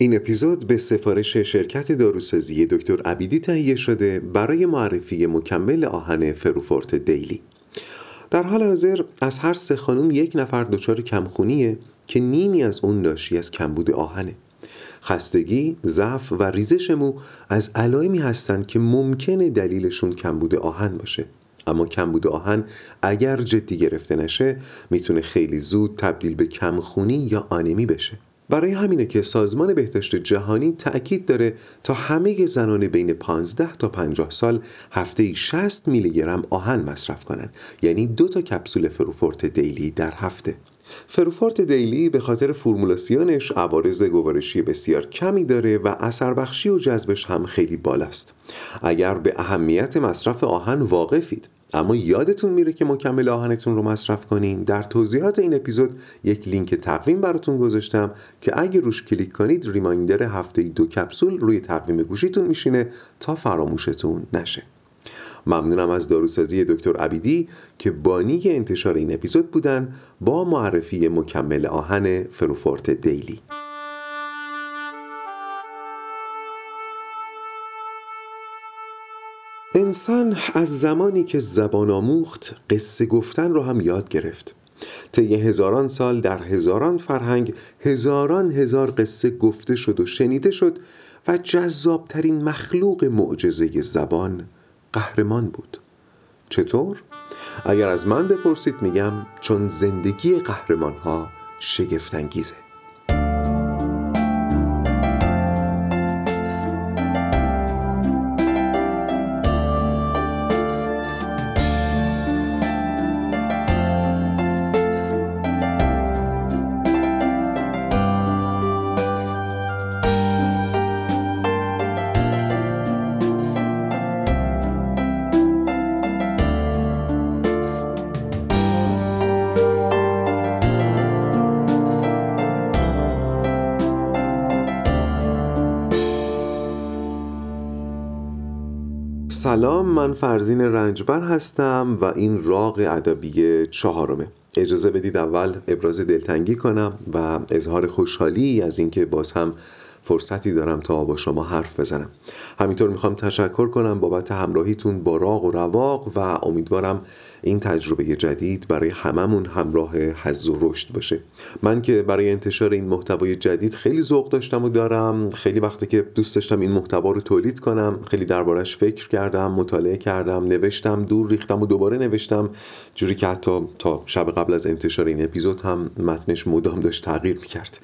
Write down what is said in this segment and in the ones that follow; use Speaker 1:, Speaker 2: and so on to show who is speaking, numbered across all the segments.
Speaker 1: این اپیزود به سفارش شرکت داروسازی دکتر عبیدی تهیه شده برای معرفی مکمل آهن فروفورت دیلی. در حال حاضر از هر سه خانم یک نفر دچار کمخونیه که نیمی از اون ناشی از کمبود آهنه. خستگی، ضعف و ریزش مو از علائمی هستند که ممکنه دلیلشون کمبود آهن باشه. اما کمبود آهن اگر جدی گرفته نشه می‌تونه خیلی زود تبدیل به کمخونی یا آنمی بشه. برای همینه که سازمان بهداشت جهانی تأکید داره تا همه زنان بین 15 تا 50 سال هفته 60 میلی گرم آهن مصرف کنن یعنی دو تا کپسول فروفورت دیلی در هفته. فروفورت دیلی به خاطر فرمولاسیونش عوارض گوارشی بسیار کمی داره و اثر بخشی و جذبش هم خیلی بالاست. اگر به اهمیت مصرف آهن واقفید اما یادتون میره که مکمل آهنتون رو مصرف کنین؟ در توضیحات این اپیزود یک لینک تقویم براتون گذاشتم که اگه روش کلیک کنید ریمایندر هفته دو کپسول روی تقویم گوشیتون میشینه تا فراموشتون نشه. ممنونم از داروسازی دکتر عبیدی که بانی انتشار این اپیزود بودن با معرفی مکمل آهن فروفورت دیلی. انسان از زمانی که زبان آموخت قصه گفتن رو هم یاد گرفت. طی هزاران سال در هزاران فرهنگ هزاران هزار قصه گفته شد و شنیده شد و جذابترین مخلوق معجزه زبان قهرمان بود. چطور؟ اگر از من بپرسید میگم چون زندگی قهرمان ها شگفتانگیزه. سلام من فرزین رنجبر هستم و این راق ادبی چهارمه. اجازه بدید اول ابراز دلتنگی کنم و اظهار خوشحالی از اینکه باز هم فرصتی دارم تا با شما حرف بزنم. همینطور می‌خوام تشکر کنم بابت همراهیتون با راق و رواق و امیدوارم این تجربه جدید برای هممون همراه حز و رشد باشه. من که برای انتشار این محتوای جدید خیلی ذوق داشتم و دارم. خیلی وقتی که دوست داشتم این محتوا رو تولید کنم. خیلی دربارش فکر کردم مطالعه کردم نوشتم دور ریختم و دوباره نوشتم. جوری که حتی تا شب قبل از انتشار این اپیزود هم متنش مدام داشت تغییر می‌کرد.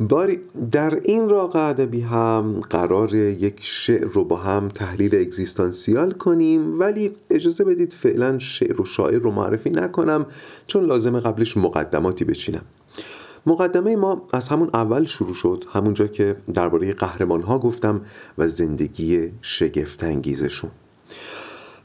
Speaker 1: باری در این راق ادبی هم قرار یک شعر رو با هم تحلیل اگزیستانسیال کنیم ولی اجازه بدید فعلا شعر و شاعر رو معرفی نکنم چون لازم قبلش مقدماتی بچینم. مقدمه ما از همون اول شروع شد همونجا که درباره قهرمان ها گفتم و زندگی شگفتانگیزشون.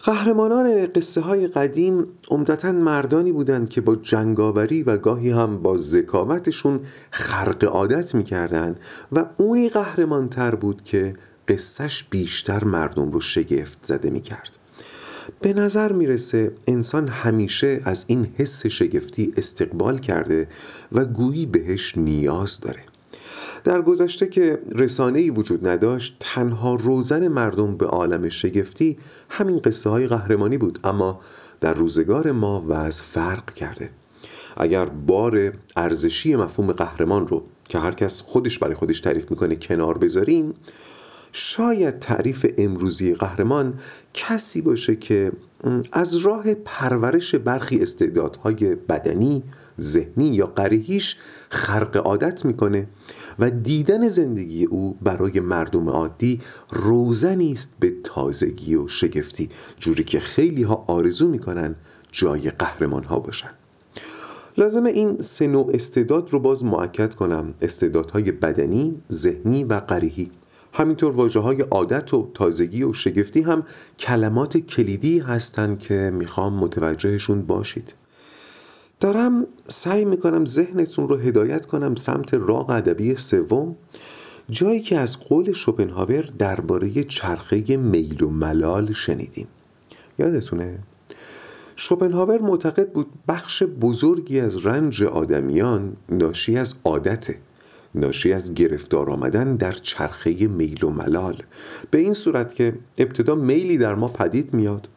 Speaker 1: قهرمانان قصه های قدیم عمدتا مردانی بودند که با جنگاوری و گاهی هم با ذکاوتشون خرق عادت می‌کردند و اونی قهرمان تر بود که قصهش بیشتر مردم رو شگفت زده می‌کرد. به نظر می‌رسه انسان همیشه از این حس شگفتی استقبال کرده و گویی بهش نیاز داره. در گذشته که رسانه ای وجود نداشت تنها روزن مردم به عالم شگفتی همین قصه های قهرمانی بود. اما در روزگار ما وضع فرق کرده. اگر بار ارزشی مفهوم قهرمان رو که هر کس خودش برای خودش تعریف می‌کنه کنار بذاریم شاید تعریف امروزی قهرمان کسی باشه که از راه پرورش برخی استعدادهای بدنی، ذهنی یا قریحیش خرق عادت می‌کنه. و دیدن زندگی او برای مردم عادی روزنی است به تازگی و شگفتی جوری که خیلی ها آرزو می‌کنن جای قهرمان ها باشن. لازم این سه نوع استعداد رو باز معکد کنم. استعدادهای بدنی، ذهنی و قریحی همینطور واجه های عادت و تازگی و شگفتی هم کلمات کلیدی هستند که می‌خوام متوجهشون باشید. دارم سعی می‌کنم ذهنتون رو هدایت کنم سمت راق ادبی سوم جایی که از قول شوپنهاور درباره چرخه میل و ملال شنیدیم. یادتونه؟ شوپنهاور معتقد بود بخش بزرگی از رنج آدمیان ناشی از عادته ناشی از گرفتار آمدن در چرخه میل و ملال. به این صورت که ابتدا میلی در ما پدید میاد.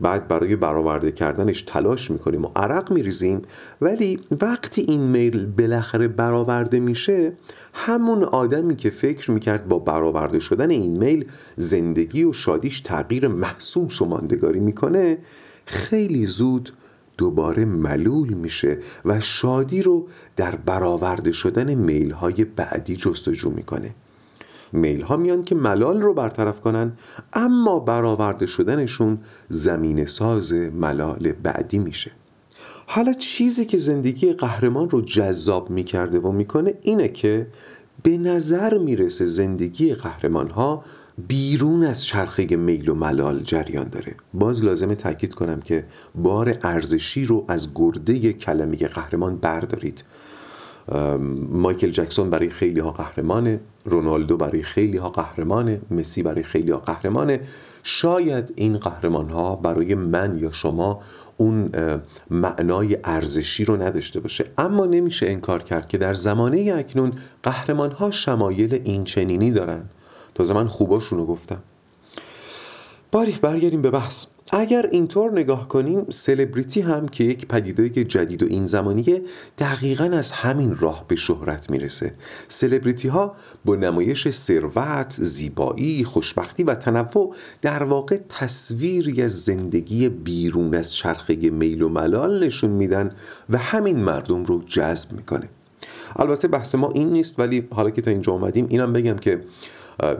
Speaker 1: بعد برای برآورده کردنش تلاش می‌کنیم و عرق میریزیم. ولی وقتی این میل بالاخره برآورده میشه همون آدمی که فکر می‌کرد با برآورده شدن این میل زندگی و شادیش تغییر محسوس و ماندگاری می‌کنه خیلی زود دوباره ملول میشه و شادی رو در برآورده شدن میل های بعدی جستجو می‌کنه. میل ها میان که ملال رو برطرف کنن اما برآورده شدنشون زمین ساز ملال بعدی میشه. حالا چیزی که زندگی قهرمان رو جذاب می‌کرده و می‌کنه اینه که به نظر می‌رسه زندگی قهرمان ها بیرون از چرخه میل و ملال جریان داره. باز لازمه تاکید کنم که بار ارزشی رو از گرده کلمه قهرمان بردارید. مایکل جکسون برای خیلی ها قهرمانه رونالدو برای خیلی ها قهرمانه مسی برای خیلی ها قهرمانه. شاید این قهرمان ها برای من یا شما اون معنای ارزشی رو نداشته باشه. اما نمیشه انکار کرد که در زمانه اکنون قهرمان ها شمایل این چنینی دارن. تازه من خوباشون رو گفتم. باری برگردیم به بحث. اگر اینطور نگاه کنیم سلبریتی هم که یک پدیده جدید و این زمانیه دقیقا از همین راه به شهرت می‌رسه. سلبریتی ها با نمایش ثروت، زیبایی، خوشبختی و تنوع در واقع تصویری از زندگی بیرون از چرخه میل و ملال نشون میدن و همین مردم رو جذب می‌کنه. البته بحث ما این نیست ولی حالا که تا اینجا اومدیم اینم بگم که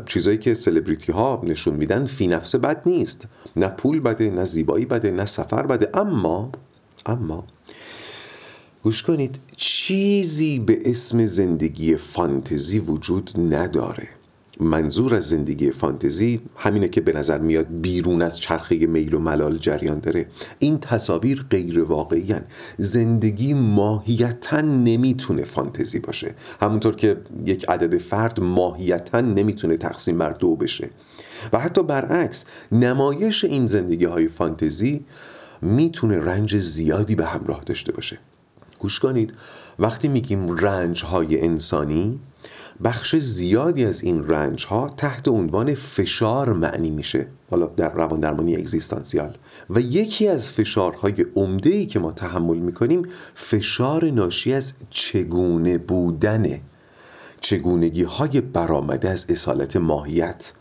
Speaker 1: چیزایی که سلبریتی ها نشون میدن فی نفس بد نیست. نه پول بده نه زیبایی بده نه سفر بده. اما اما گوش کنید چیزی به اسم زندگی فانتزی وجود نداره. منظور از زندگی فانتزی همینه که به نظر میاد بیرون از چرخه میل و ملال جریان داره. این تصاویر غیر واقعی زندگی ماهیتا نمی‌تونه فانتزی باشه. همونطور که یک عدد فرد ماهیتا نمی‌تونه تقسیم بر دو بشه. و حتی برعکس نمایش این زندگی های فانتزی می‌تونه رنج زیادی به همراه داشته باشه. گوش کنید وقتی میگیم رنج های انسانی بخش زیادی از این رنج ها تحت عنوان فشار معنی میشه. حالا در روان درمانی اگزیستانسیال. و یکی از فشارهای عمده ای که ما تحمل می‌کنیم فشار ناشی از چگونه بودنه. چگونگی های برآمده از اصالت ماهیت.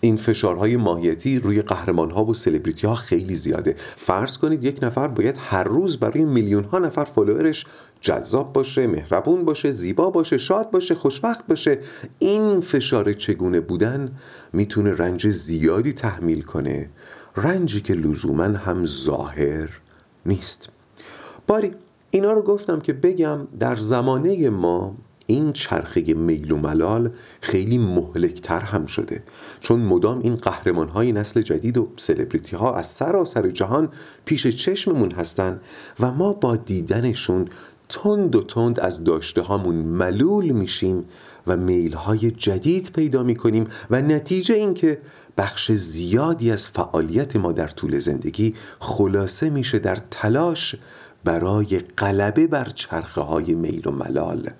Speaker 1: این فشارهای ماهیتی روی قهرمان ها و سلبریتی ها خیلی زیاده. فرض کنید یک نفر باید هر روز برای میلیون ها نفر فالوورش جذاب باشه مهربون باشه زیبا باشه شاد باشه خوشبخت باشه. این فشار چگونه بودن می‌تونه رنج زیادی تحمیل کنه؟ رنجی که لزوما هم ظاهر نیست. باری اینا رو گفتم که بگم در زمانه ما این چرخه میل و ملال خیلی مهلکتر هم شده. چون مدام این قهرمان های نسل جدید و سلبریتی ها از سراسر جهان پیش چشممون هستن و ما با دیدنشون تند و تند از داشته هامون ملول میشیم و میل های جدید پیدا می‌کنیم و نتیجه این که بخش زیادی از فعالیت ما در طول زندگی خلاصه میشه در تلاش برای غلبه بر چرخه های میل و ملال.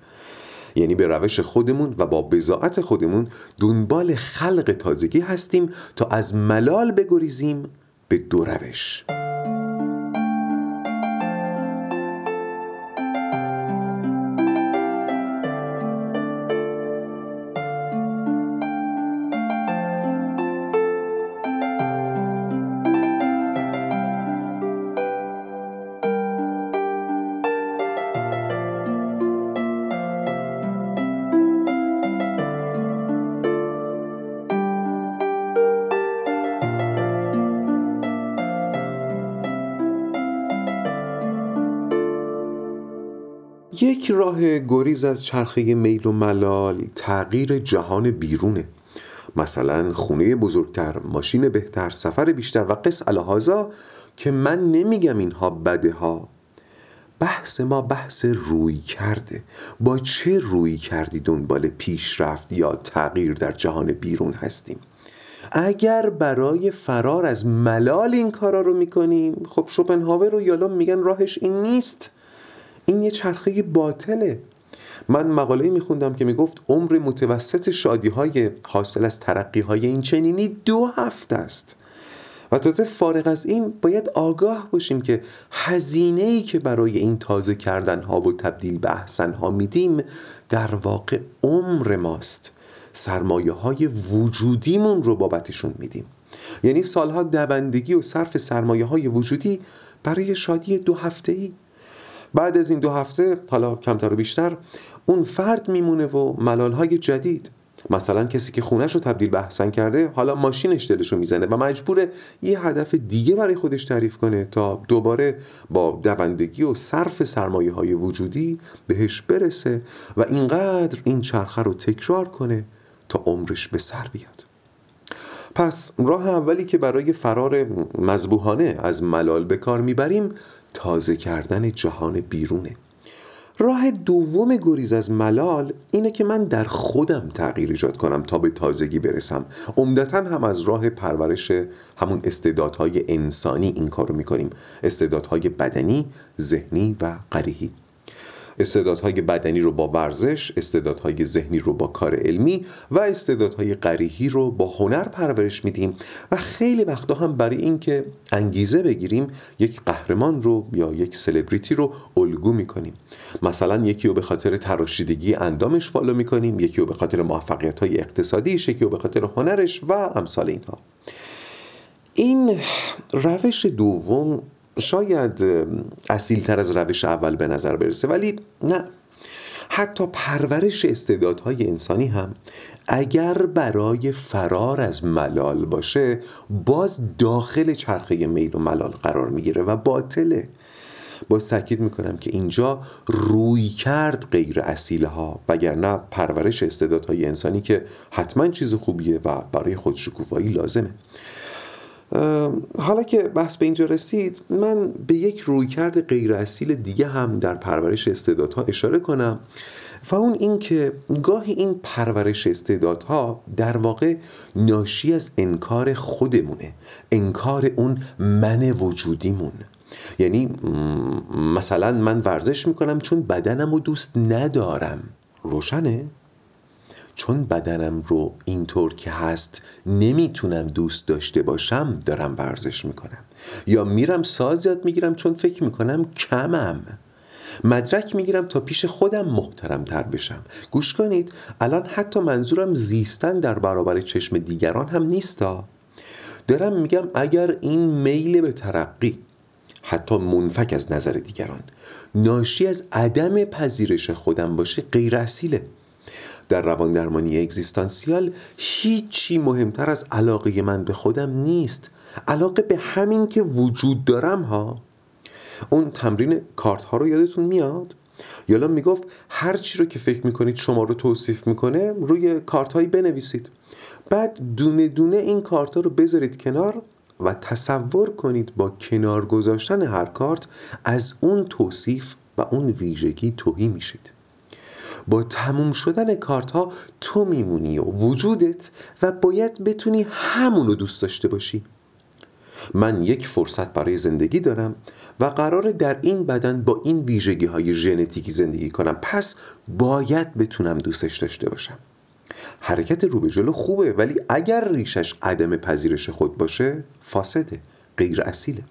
Speaker 1: یعنی به روش خودمون و با بزاعت خودمون دنبال خلق تازگی هستیم تا از ملال بگریزیم به دو روش. گریز از چرخه میل و ملال تغییر جهان بیرونه. مثلا خونه بزرگتر، ماشین بهتر، سفر بیشتر و قص الهازا که من نمیگم اینها بده ها. بحث ما بحث روی کرده. با چه روی کردی دنبال پیشرفت یا تغییر در جهان بیرون هستیم؟ اگر برای فرار از ملال این کارا رو می‌کنیم خب شوپنهاور و یالوم میگن راهش این نیست. این یه چرخه باطله. من مقاله میخوندم که می‌گفت عمر متوسط شادی های حاصل از ترقی های این چنینی دو هفته است. و تازه فارغ از این باید آگاه باشیم که هزینه ای که برای این تازه کردن ها و تبدیل به احسن ها میدیم در واقع عمر ماست. سرمایه های وجودیمون رو بابتشون میدیم. یعنی سالها دوندگی و صرف سرمایه های وجودی برای شادی دو هفته ای بعد از این دو هفته حالا کمتر و بیشتر اون فرد میمونه و ملال های جدید. مثلا کسی که خونش رو تبدیل به احسن کرده حالا ماشینش دلش رو می‌زنه و مجبوره یه هدف دیگه برای خودش تعریف کنه تا دوباره با دوندگی و صرف سرمایه های وجودی بهش برسه و اینقدر این چرخه رو تکرار کنه تا عمرش به سر بیاد. پس راه اولی که برای فرار مذبوحانه از ملال به کار می‌بریم تازه کردن جهان بیرونه. راه دوم گریز از ملال اینه که من در خودم تغییر ایجاد کنم تا به تازگی برسم. عمدتا هم از راه پرورش همون استعدادهای انسانی این کارو می‌کنیم. استعدادهای بدنی، ذهنی و قریحی استعدادهای بدنی رو با ورزش استعدادهای ذهنی رو با کار علمی و استعدادهای قریحی رو با هنر پرورش میدیم و خیلی وقتا هم برای اینکه انگیزه بگیریم یک قهرمان رو یا یک سلبریتی رو الگو می‌کنیم. مثلا یکی رو به خاطر تراشیدگی اندامش فالو می‌کنیم یکی رو به خاطر موفقیت های اقتصادیش یکی رو به خاطر هنرش و امثال اینها. این روش دوم شاید اصیلتر از روش اول به نظر برسه ولی نه. حتی پرورش استعدادهای انسانی هم اگر برای فرار از ملال باشه باز داخل چرخه میل و ملال قرار می‌گیره و باطله. با تاکید می‌کنم که اینجا روی کرد غیر اصیله ها وگرنه پرورش استعدادهای انسانی که حتما چیز خوبیه و برای خودشکوفایی لازمه. حالا که بحث به اینجا رسید من به یک رویکرد غیر اصیل دیگه هم در پرورش استعدادها اشاره کنم و اون این که گاهی این پرورش استعدادها در واقع ناشی از انکار خودمونه انکار اون من وجودیمون یعنی مثلا من ورزش می‌کنم چون بدنم رو دوست ندارم روشنه؟ چون بدنم رو اینطور که هست نمی‌تونم دوست داشته باشم دارم ورزش می‌کنم. یا میرم ساز یاد می‌گیرم چون فکر می‌کنم کمم. مدرک می‌گیرم تا پیش خودم محترم تر بشم. گوش کنید الان حتی منظورم زیستن در برابر چشم دیگران هم نیستا. دارم میگم اگر این میل به ترقی حتی منفک از نظر دیگران ناشی از عدم پذیرش خودم باشه غیر اصیله. در روان درمانی اگزیستانسیال هیچی مهمتر از علاقه من به خودم نیست. علاقه به همین که وجود دارم ها. اون تمرین کارت ها رو یادتون میاد؟ یالا می‌گفت هر چی رو که فکر می‌کنید شما رو توصیف می‌کنه روی کارت هایی بنویسید. بعد دونه دونه این کارت ها رو بذارید کنار و تصور کنید با کنار گذاشتن هر کارت از اون توصیف و اون ویژگی توهی میشید. با تموم شدن کارت ها تو میمونی و وجودت و باید بتونی همونو دوست داشته باشی. من یک فرصت برای زندگی دارم و قرار در این بدن با این ویژگی های ژنتیکی زندگی کنم. پس باید بتونم دوستش داشته باشم. حرکت رو به جلو خوبه ولی اگر ریشش عدم پذیرش خود باشه فاسده غیر اصیله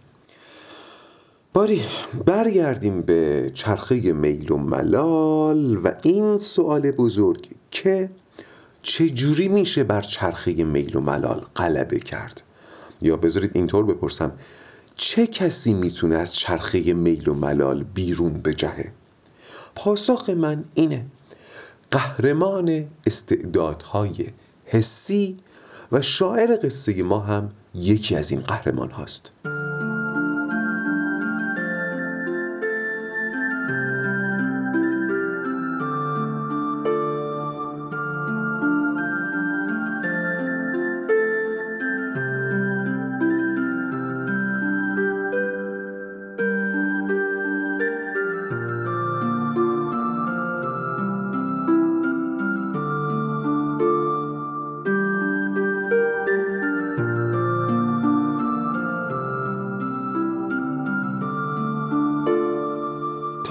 Speaker 1: باری برگردیم به چرخه میل و ملال و این سوال بزرگ که چجوری میشه بر چرخه میل و ملال غلبه کرد؟ یا بذارید اینطور بپرسم چه کسی می‌تونه از چرخه میل و ملال بیرون بجهه؟ پاسخ من اینه قهرمان استعدادهای حسی و شاعر قصه ما هم یکی از این قهرمان هاست.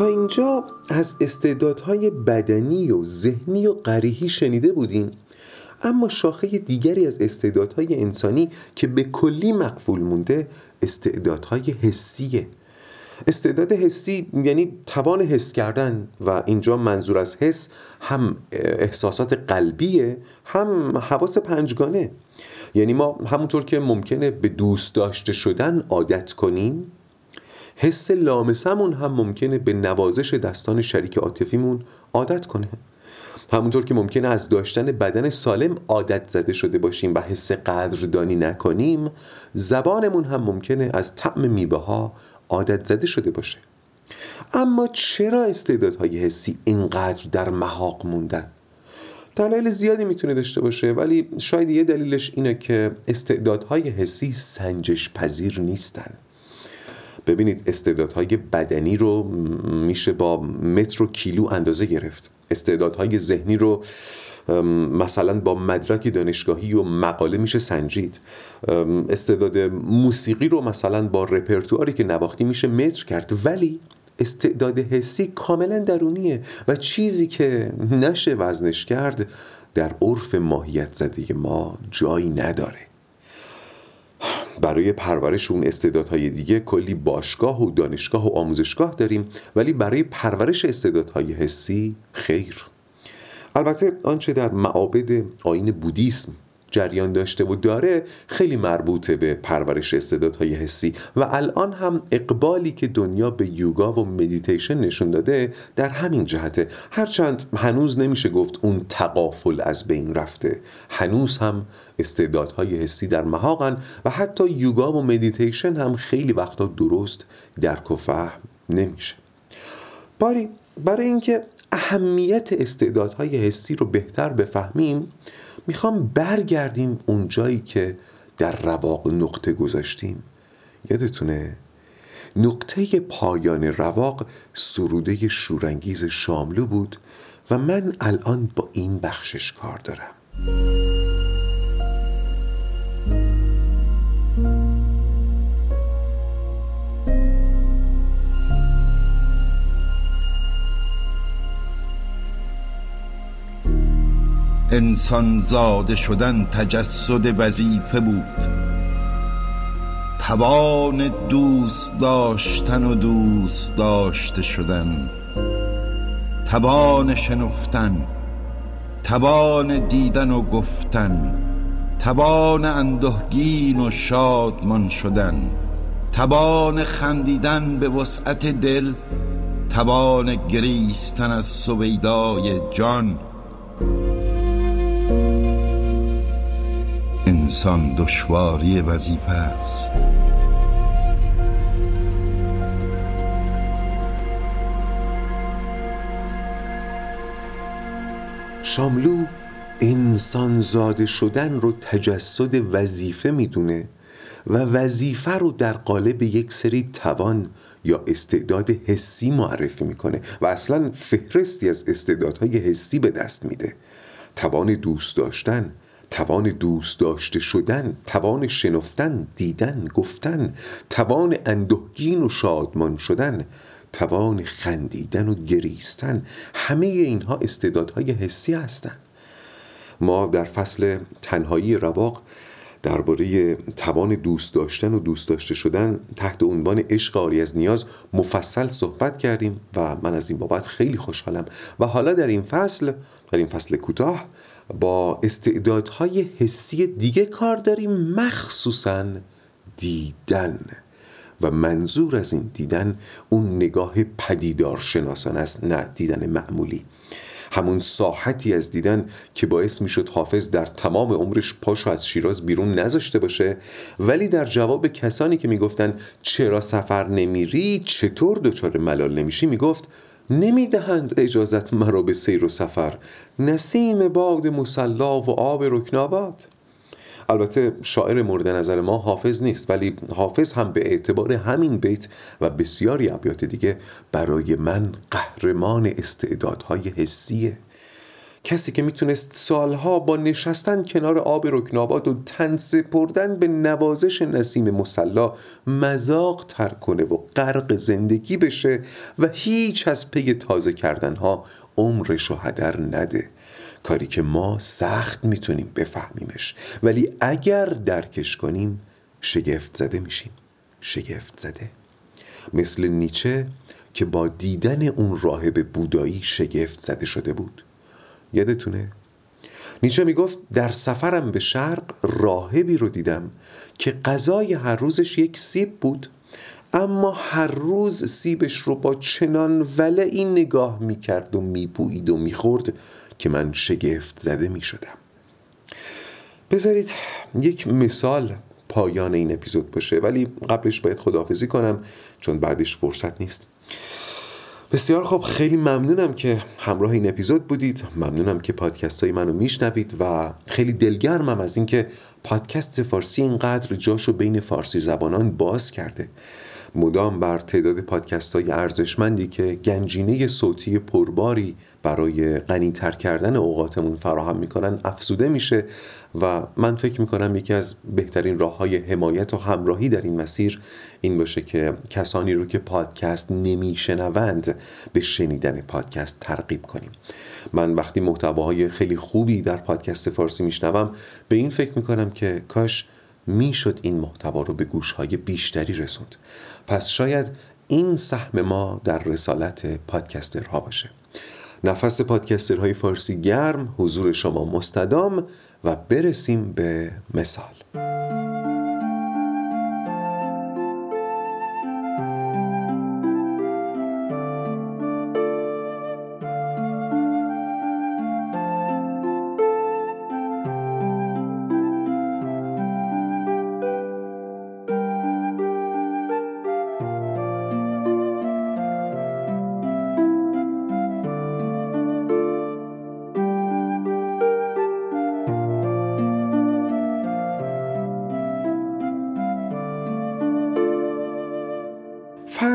Speaker 1: اینجا از استعدادهای بدنی و ذهنی و قریحی شنیده بودیم. اما شاخه دیگری از استعدادهای انسانی که به کلی مقفول مونده استعدادهای حسیه. استعداد حسی یعنی توان حس کردن و اینجا منظور از حس هم احساسات قلبیه هم حواس پنجگانه. یعنی ما همونطور که ممکنه به دوست داشته شدن عادت کنیم حس لامسمون هم ممکنه به نوازش دستان شریک عاطفیمون عادت کنه. همونطور که ممکنه از داشتن بدن سالم عادت زده شده باشیم و حس قدردانی نکنیم زبانمون هم ممکنه از طعم میوه ها عادت زده شده باشه. اما چرا استعدادهای حسی اینقدر در محاق موندن؟ دلایل زیادی می‌تونه داشته باشه ولی شاید یه دلیلش اینه که استعدادهای حسی سنجش پذیر نیستن. ببینید استعدادهای بدنی رو میشه با متر و کیلو اندازه گرفت. استعدادهای ذهنی رو مثلا با مدرک دانشگاهی و مقاله میشه سنجید. استعداد موسیقی رو مثلا با رپرتواری که نواختی میشه متر کرد. ولی استعداد حسی کاملا درونیه و چیزی که نشه وزنش کرد در عرف ماهیت زده ما جایی نداره. برای پرورش اون استعدادهای دیگه کلی باشگاه و دانشگاه و آموزشگاه داریم ولی برای پرورش استعدادهای حسی خیر. البته آنچه در معابد آین بودیسم جریان داشته و داره خیلی مربوطه به پرورش استعدادهای حسی. و الان هم اقبالی که دنیا به یوگا و مدیتیشن نشون داده در همین جهته. هرچند هنوز نمیشه گفت اون تقافل از بین رفته. هنوز هم استعدادهای حسی در محاقن و حتی یوگا و مدیتیشن هم خیلی وقتا درست درک و فهم نمیشه. باری برای اینکه اهمیت استعدادهای حسی رو بهتر بفهمیم می‌خوام برگردیم اونجایی که در رواق نقطه گذاشتیم. یادتونه؟ نقطه پایان رواق سروده شورانگیز شاملو بود و من الان با این بخشش کار دارم.
Speaker 2: انسان زاده شدن تجسد وظیفه بود. توان دوست داشتن و دوست داشته شدن. توان شنفتن توان دیدن و گفتن توان اندهگین و شادمان شدن. توان خندیدن به وسعت دل توان گریستن از سویدای جان. انسان دشواری وظیفه است.
Speaker 1: شاملو انسان زاده شدن رو تجسد وظیفه می‌دونه و وظیفه رو در قالب یک سری توان یا استعداد حسی معرفی می‌کنه و اصلا فهرستی از استعدادهای حسی به دست میده. توان دوست داشتن توان دوست داشته شدن توان شنفتن دیدن گفتن توان اندهگین و شادمان شدن توان خندیدن و گریستن همه اینها استعدادهای حسی هستند ما در فصل تنهایی رواق درباره توان دوست داشتن و دوست داشته شدن تحت عنوان عشق آری از نیاز مفصل صحبت کردیم و من از این بابت خیلی خوشحالم. و حالا در این فصل در این فصل کوتاه با استعدادهای حسی دیگه کار داریم مخصوصا دیدن. و منظور از این دیدن اون نگاه پدیدار شناسان است نه دیدن معمولی. همون ساحتی از دیدن که باعث می‌شد حافظ در تمام عمرش پاشو از شیراز بیرون نذاشته باشه ولی در جواب کسانی که می‌گفتن چرا سفر نمیری چطور دچار ملال نمیشی می‌گفت نمی‌دهند اجازت مرا به سیر و سفر. نسیم باد مسلا و آب رکناباد. البته شاعر مورد نظر ما حافظ نیست ولی حافظ هم به اعتبار همین بیت و بسیاری ابیات دیگه برای من قهرمان استعدادهای حسیه. کسی که می‌تونست سالها با نشستن کنار آب رکناباد و تن سپردن به نوازش نسیم مسلا مذاق تر کنه و غرق زندگی بشه و هیچ از پی تازه کردنها عمرش و هدر نده. کاری که ما سخت می‌تونیم بفهمیمش. ولی اگر درکش کنیم شگفت زده میشیم. شگفت زده. مثل نیچه که با دیدن اون راهب بودایی شگفت زده شده بود. یادتونه؟ نیچه می‌گفت در سفرم به شرق راهبی رو دیدم که غذای هر روزش یک سیب بود اما هر روز سیبش رو با چنان وله این نگاه می‌کرد و میبوید و می‌خورد که من شگفت زده می‌شدم بذارید یک مثال پایان این اپیزود باشه ولی قبلش باید خداحافظی کنم چون بعدش فرصت نیست بسیار خب خیلی ممنونم که همراه این اپیزود بودید. ممنونم که پادکست های منو میشنوید و خیلی دلگرمم از اینکه پادکست فارسی اینقدر جاشو بین فارسی زبانان باز کرده. مدام بر تعداد پادکست های ارزشمندی که گنجینه صوتی پرباری برای غنیتر کردن اوقاتمون فراهم می‌کنن افزوده میشه و من فکر می‌کنم یکی از بهترین راه های حمایت و همراهی در این مسیر این باشه که کسانی رو که پادکست نمیشنوند به شنیدن پادکست ترغیب کنیم. من وقتی محتواهای خیلی خوبی در پادکست فارسی میشنوم به این فکر می‌کنم که کاش می‌شد این محتوا رو به گوشهای بیشتری رسوند. پس شاید این سهم ما در رسالت پادکسترها باشه. نفس پادکسترهای فارسی گرم حضور شما مستدام و برسیم به مثال.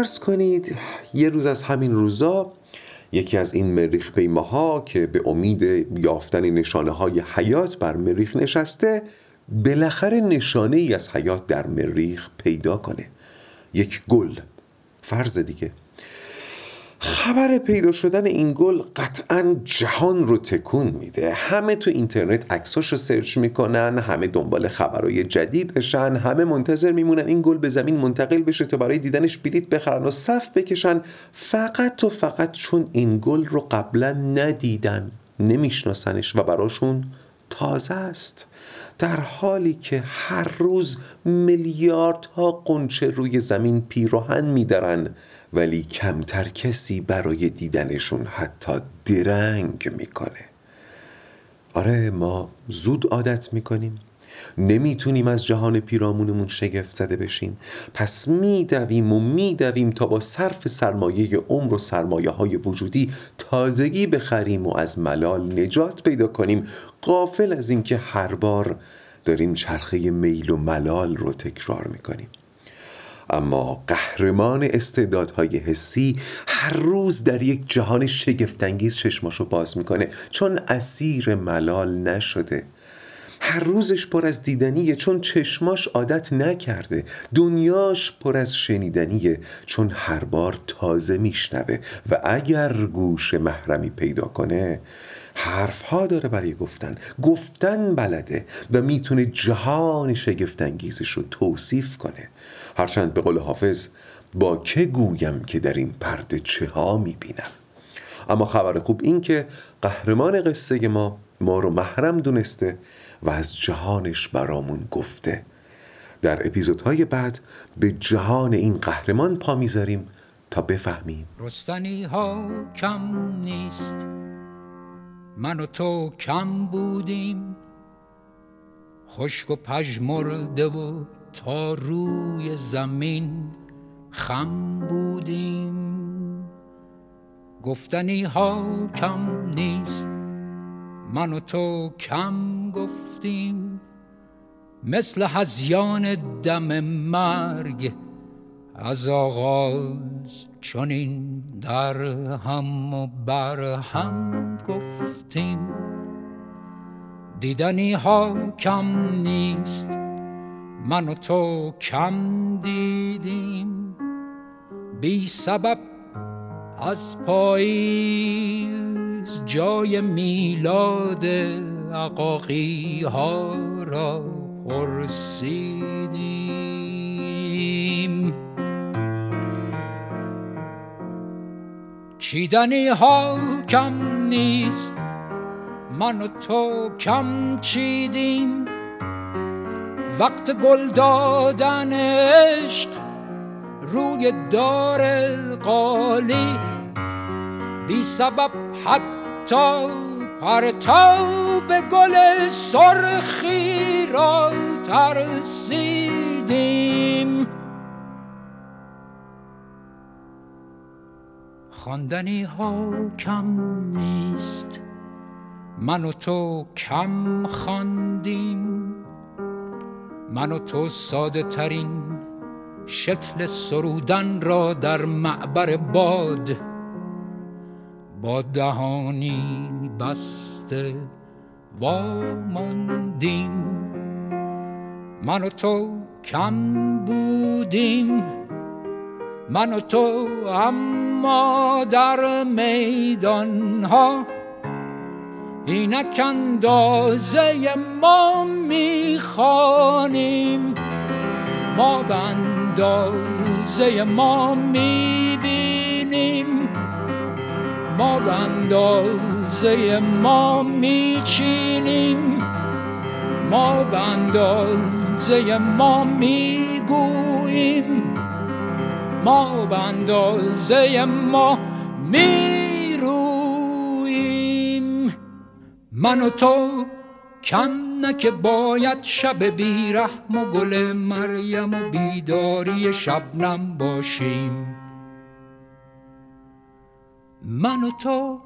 Speaker 1: فرض کنید. یه روز از همین روزا یکی از این مریخ پیماها که به امید یافتن نشانه های حیات بر مریخ نشسته بالاخره نشانه ای از حیات در مریخ پیدا کنه. یک گل. فرض دیگه. خبر پیدا شدن این گل قطعا جهان رو تکون میده. همه تو اینترنت عکساش رو سرچ می‌کنن همه دنبال خبرهای جدیدشن همه منتظر میمونن این گل به زمین منتقل بشه تا برای دیدنش بلیت بخرن و صف بکشن. فقط و فقط چون این گل رو قبلا ندیدن نمیشناسنش و براشون تازه است. در حالی که هر روز میلیاردها قنچه روی زمین پیراهن میدارن. ولی کمتر کسی برای دیدنشون حتی درنگ می‌کنه. آره ما زود عادت می‌کنیم. نمی‌تونیم از جهان پیرامونمون شگفت زده بشیم. پس میدویم و میدویم تا با صرف سرمایه عمر و سرمایه های وجودی تازگی بخریم و از ملال نجات پیدا کنیم. قافل از اینکه هر بار داریم چرخه میل و ملال رو تکرار می‌کنیم. اما قهرمان استعدادهای حسی هر روز در یک جهان شگفتانگیز چشماشو باز می‌کنه چون اسیر ملال نشده. هر روزش پر از دیدنیه چون چشماش عادت نکرده. دنیاش پر از شنیدنیه چون هر بار تازه میشنوه. و اگر گوش محرمی پیدا کنه حرف ها داره برای گفتن. گفتن بلده و می‌تونه جهان شگفتانگیزش رو توصیف کنه. هرچند به قول حافظ با که گویم که در این پرده چه ها می‌بینم؟ اما خبر خوب این که قهرمان قصه ما ما رو محرم دونسته و از جهانش برامون گفته. در اپیزودهای بعد به جهان این قهرمان پا می‌ذاریم تا بفهمیم.
Speaker 3: رستنی ها کم نیست من و تو کم بودیم. خشک و پژمرده و تا روی زمین خم بودیم. گفتنی ها کم نیست من و تو کم گفتیم. مثل هزیان دم مرگ از آغاز چنین در هم و بر هم گفت گفتیم. دیدنی ها کم نیست من و تو کم دیدیم. بی سبب از پاییز جای میلاد عقاقی ها را پرسیدیم. چیدنی ها کم نیست من و تو کم چیدیم؟ وقت گل دادن عشق روی دار قالی بی سبب حتی به گل سرخی را ترسیدیم. خواندنی ها کم نیست من و تو کم خواندیم. من و تو ساده ترین شکل سرودن را در معبر باد با دهانی بسته واماندیم. من و تو کم بودیم من و تو اما در میدان ها اینک اندازه ما می‌خوانیم. ما به اندازه ما می‌بینیم. ما به اندازه ما میچینیم. ما به اندازه ما می‌گوییم. ما به اندازه ما می‌رویم من و تو کم نه که باید شب بیرحم و گل مریم و بیداری شبنم باشیم. من و تو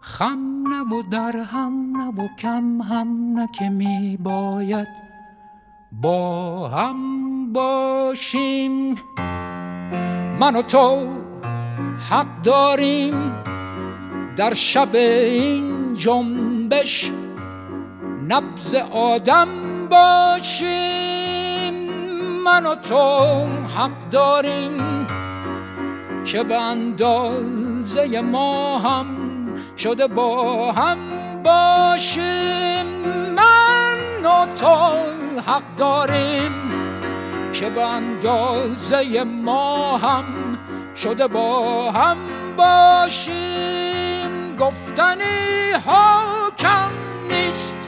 Speaker 3: خم نه و در هم نه و کم هم نه که می باید با هم باشیم. من و تو حق داریم در شب این جنبش نبز آدم باشیم من و تو حق داریم که به اندازه ما هم شده با هم باشیم. من و تو حق داریم که به اندازه ما هم شده با هم باشیم. گفتنی ها کم نیست.